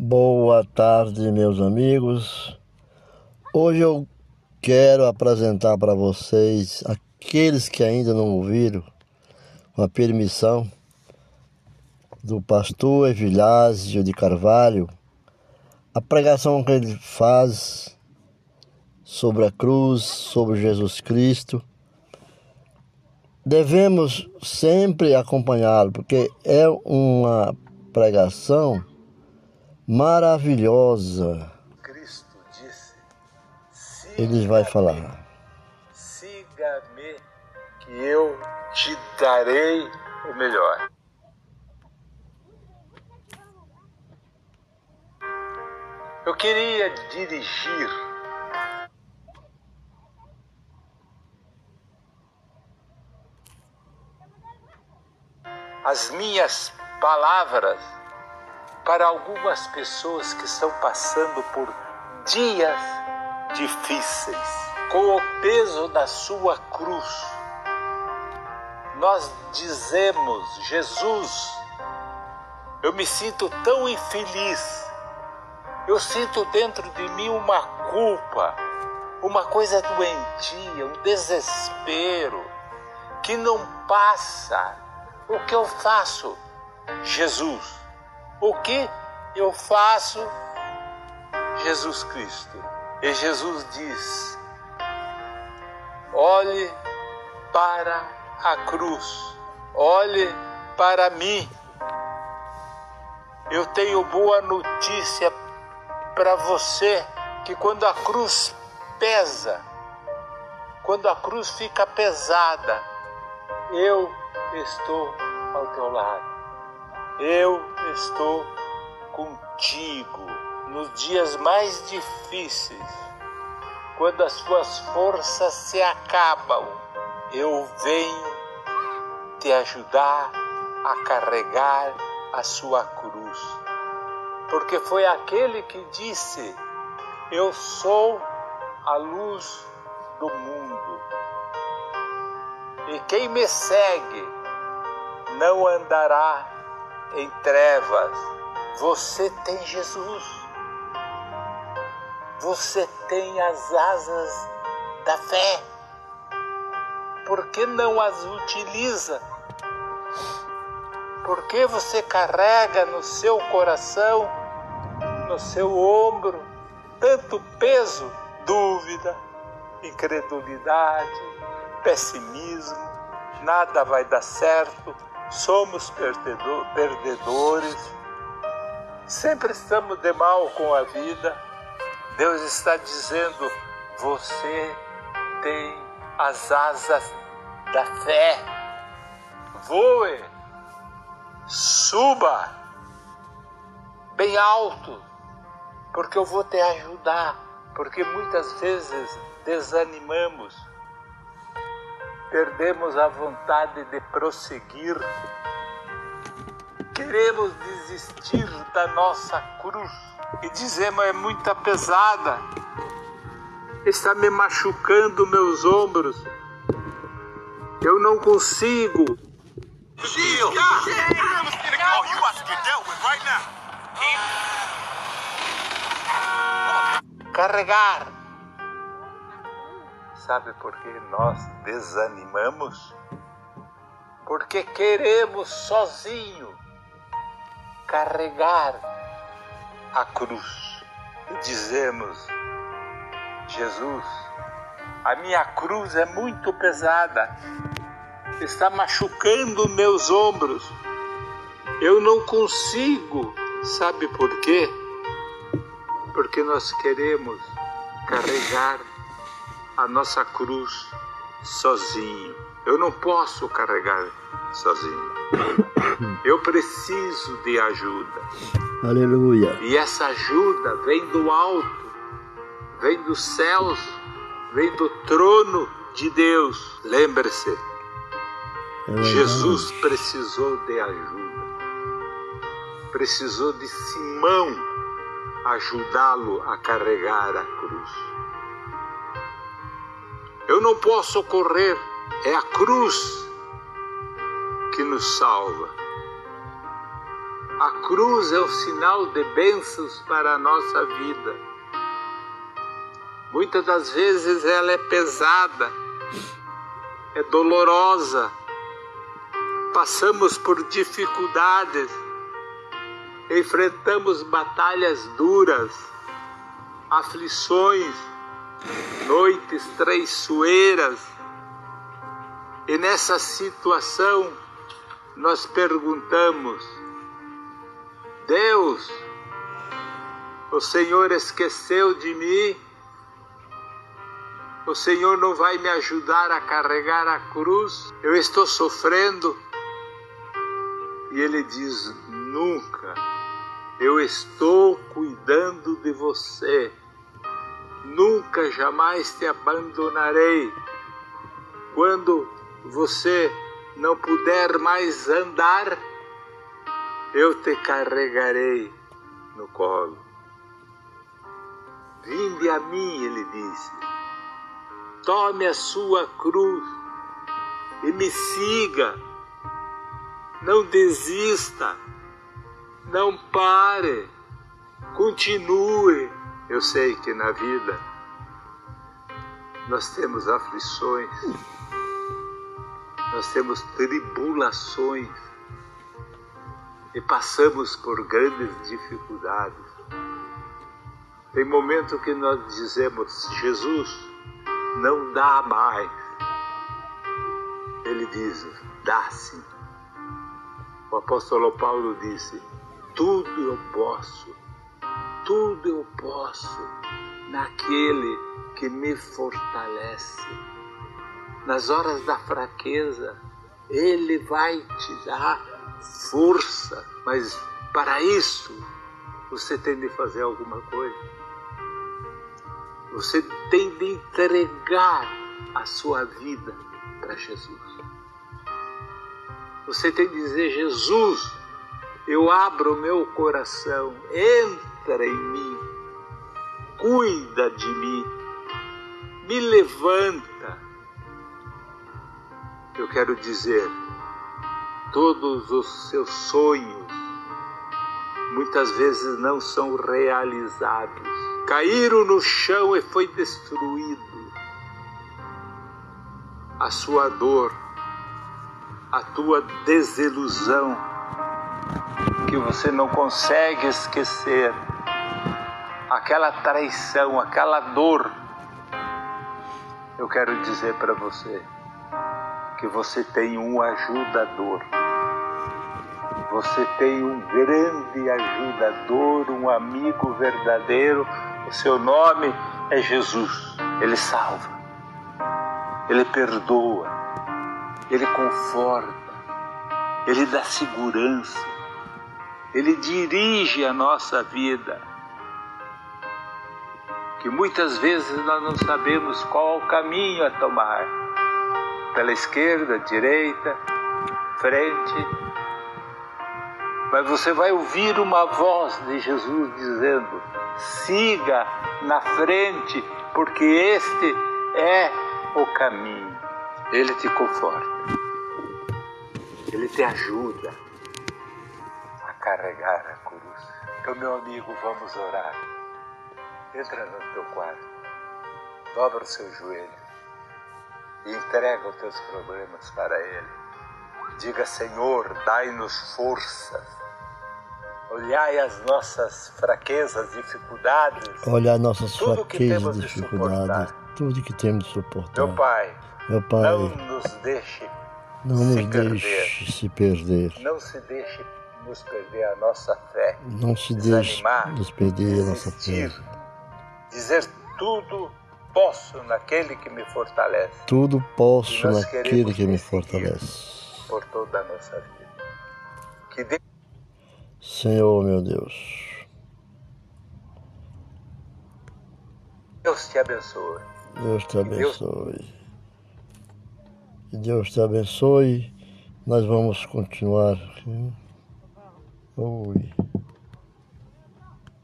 Boa tarde, meus amigos. Hoje eu quero apresentar para vocês, aqueles que ainda não ouviram, com a permissão do pastor Evilásio de Carvalho, a pregação que ele faz sobre a cruz, sobre Jesus Cristo. Devemos sempre acompanhá-lo, porque é uma pregação maravilhosa. Cristo disse: Ele vai falar. Siga-me, que eu te darei o melhor. Eu queria dirigir as minhas palavras para algumas pessoas que estão passando por dias difíceis, com o peso da sua cruz. Nós dizemos, Jesus, eu me sinto tão infeliz, eu sinto dentro de mim uma culpa, uma coisa doentia, um desespero que não passa. O que eu faço? Jesus, o que eu faço? Jesus Cristo. E Jesus diz: olhe para a cruz, olhe para mim. Eu tenho boa notícia para você que quando a cruz pesa, quando a cruz fica pesada, eu estou ao teu lado. Eu estou contigo nos dias mais difíceis, quando as tuas forças se acabam. Eu venho te ajudar a carregar a sua cruz. Porque foi aquele que disse: Eu sou a luz do mundo. E quem me segue não andará em trevas. Você tem Jesus. Você tem as asas da fé. Por que não as utiliza? Por que você carrega no seu coração, no seu ombro, tanto peso, dúvida, incredulidade, pessimismo? Nada vai dar certo, somos perdedores, sempre estamos de mal com a vida. Deus está dizendo: você tem as asas da fé. Voe, suba bem alto, porque eu vou te ajudar. Porque muitas vezes desanimamos perdemos a vontade de prosseguir, queremos desistir da nossa cruz e dizemos é muito pesada, está me machucando meus ombros, eu não consigo. Carregar Sabe por que nós desanimamos? Porque queremos sozinho carregar a cruz e dizemos: Jesus, a minha cruz é muito pesada, está machucando meus ombros, eu não consigo. Sabe por quê? Porque nós queremos carregar a nossa cruz sozinho. Eu não posso carregar sozinho. Eu preciso de ajuda. Aleluia. E essa ajuda vem do alto, vem dos céus, vem do trono de Deus. Lembre-se, Jesus precisou de ajuda. Precisou de Simão ajudá-lo a carregar a cruz. Eu não posso correr, é a cruz que nos salva. A cruz é o sinal de bênçãos para a nossa vida. Muitas das vezes ela é pesada, é dolorosa, passamos por dificuldades, enfrentamos batalhas duras, aflições, noites traiçoeiras. E nessa situação nós perguntamos: Deus, o Senhor esqueceu de mim? O Senhor não vai me ajudar a carregar a cruz? Eu estou sofrendo. E ele diz: Nunca. Eu estou cuidando de você. Nunca jamais te abandonarei. Quando você não puder mais andar, eu te carregarei no colo. Vinde a mim, ele disse. Tome a sua cruz e me siga. Não desista. Não pare. Continue. Eu sei que na vida nós temos aflições, nós temos tribulações e passamos por grandes dificuldades. Tem momento que nós dizemos, Jesus, não dá mais. Ele diz, dá sim. O apóstolo Paulo disse, tudo eu posso, tudo eu posso naquele que me fortalece. Nas horas da fraqueza, ele vai te dar força, mas para isso você tem de fazer alguma coisa. Você tem de entregar a sua vida para Jesus. Você tem de dizer: Jesus, eu abro o meu coração, entra em mim, cuida de mim, me levanta. Eu quero dizer, todos os seus sonhos muitas vezes não são realizados. Caíram no chão e foi destruído. A sua dor, a tua desilusão, que você não consegue esquecer, aquela traição, aquela dor. Eu quero dizer para você que você tem um ajudador. Você tem um grande ajudador, um amigo verdadeiro. O seu nome é Jesus. Ele salva, ele perdoa, ele conforta, ele dá segurança, ele dirige a nossa vida. Que muitas vezes nós não sabemos qual o caminho a tomar pela esquerda, direita, frente, mas você vai ouvir uma voz de Jesus dizendo: siga na frente, porque este é o caminho. Ele te conforta, ele te ajuda a carregar a cruz. Então, meu amigo, vamos orar. Entra no teu quarto, dobra o seu joelho e entrega os teus problemas para Ele. Diga, Senhor, dai-nos forças. Olhai as nossas fraquezas, dificuldades. Olhar nossas fraquezas, dificuldades, tudo que temos de suportar. Meu Pai, Meu Pai não nos deixe não se nos perder. deixe se perder. Não se deixe nos perder a nossa fé. Não se deixe nos perder a nossa fé. Dizer tudo posso naquele que me fortalece. Tudo posso naquele que me fortalece. por toda a nossa vida. Que Deus Senhor, meu Deus. te abençoe. Deus te abençoe. Que Deus te abençoe. Nós vamos continuar. Oi.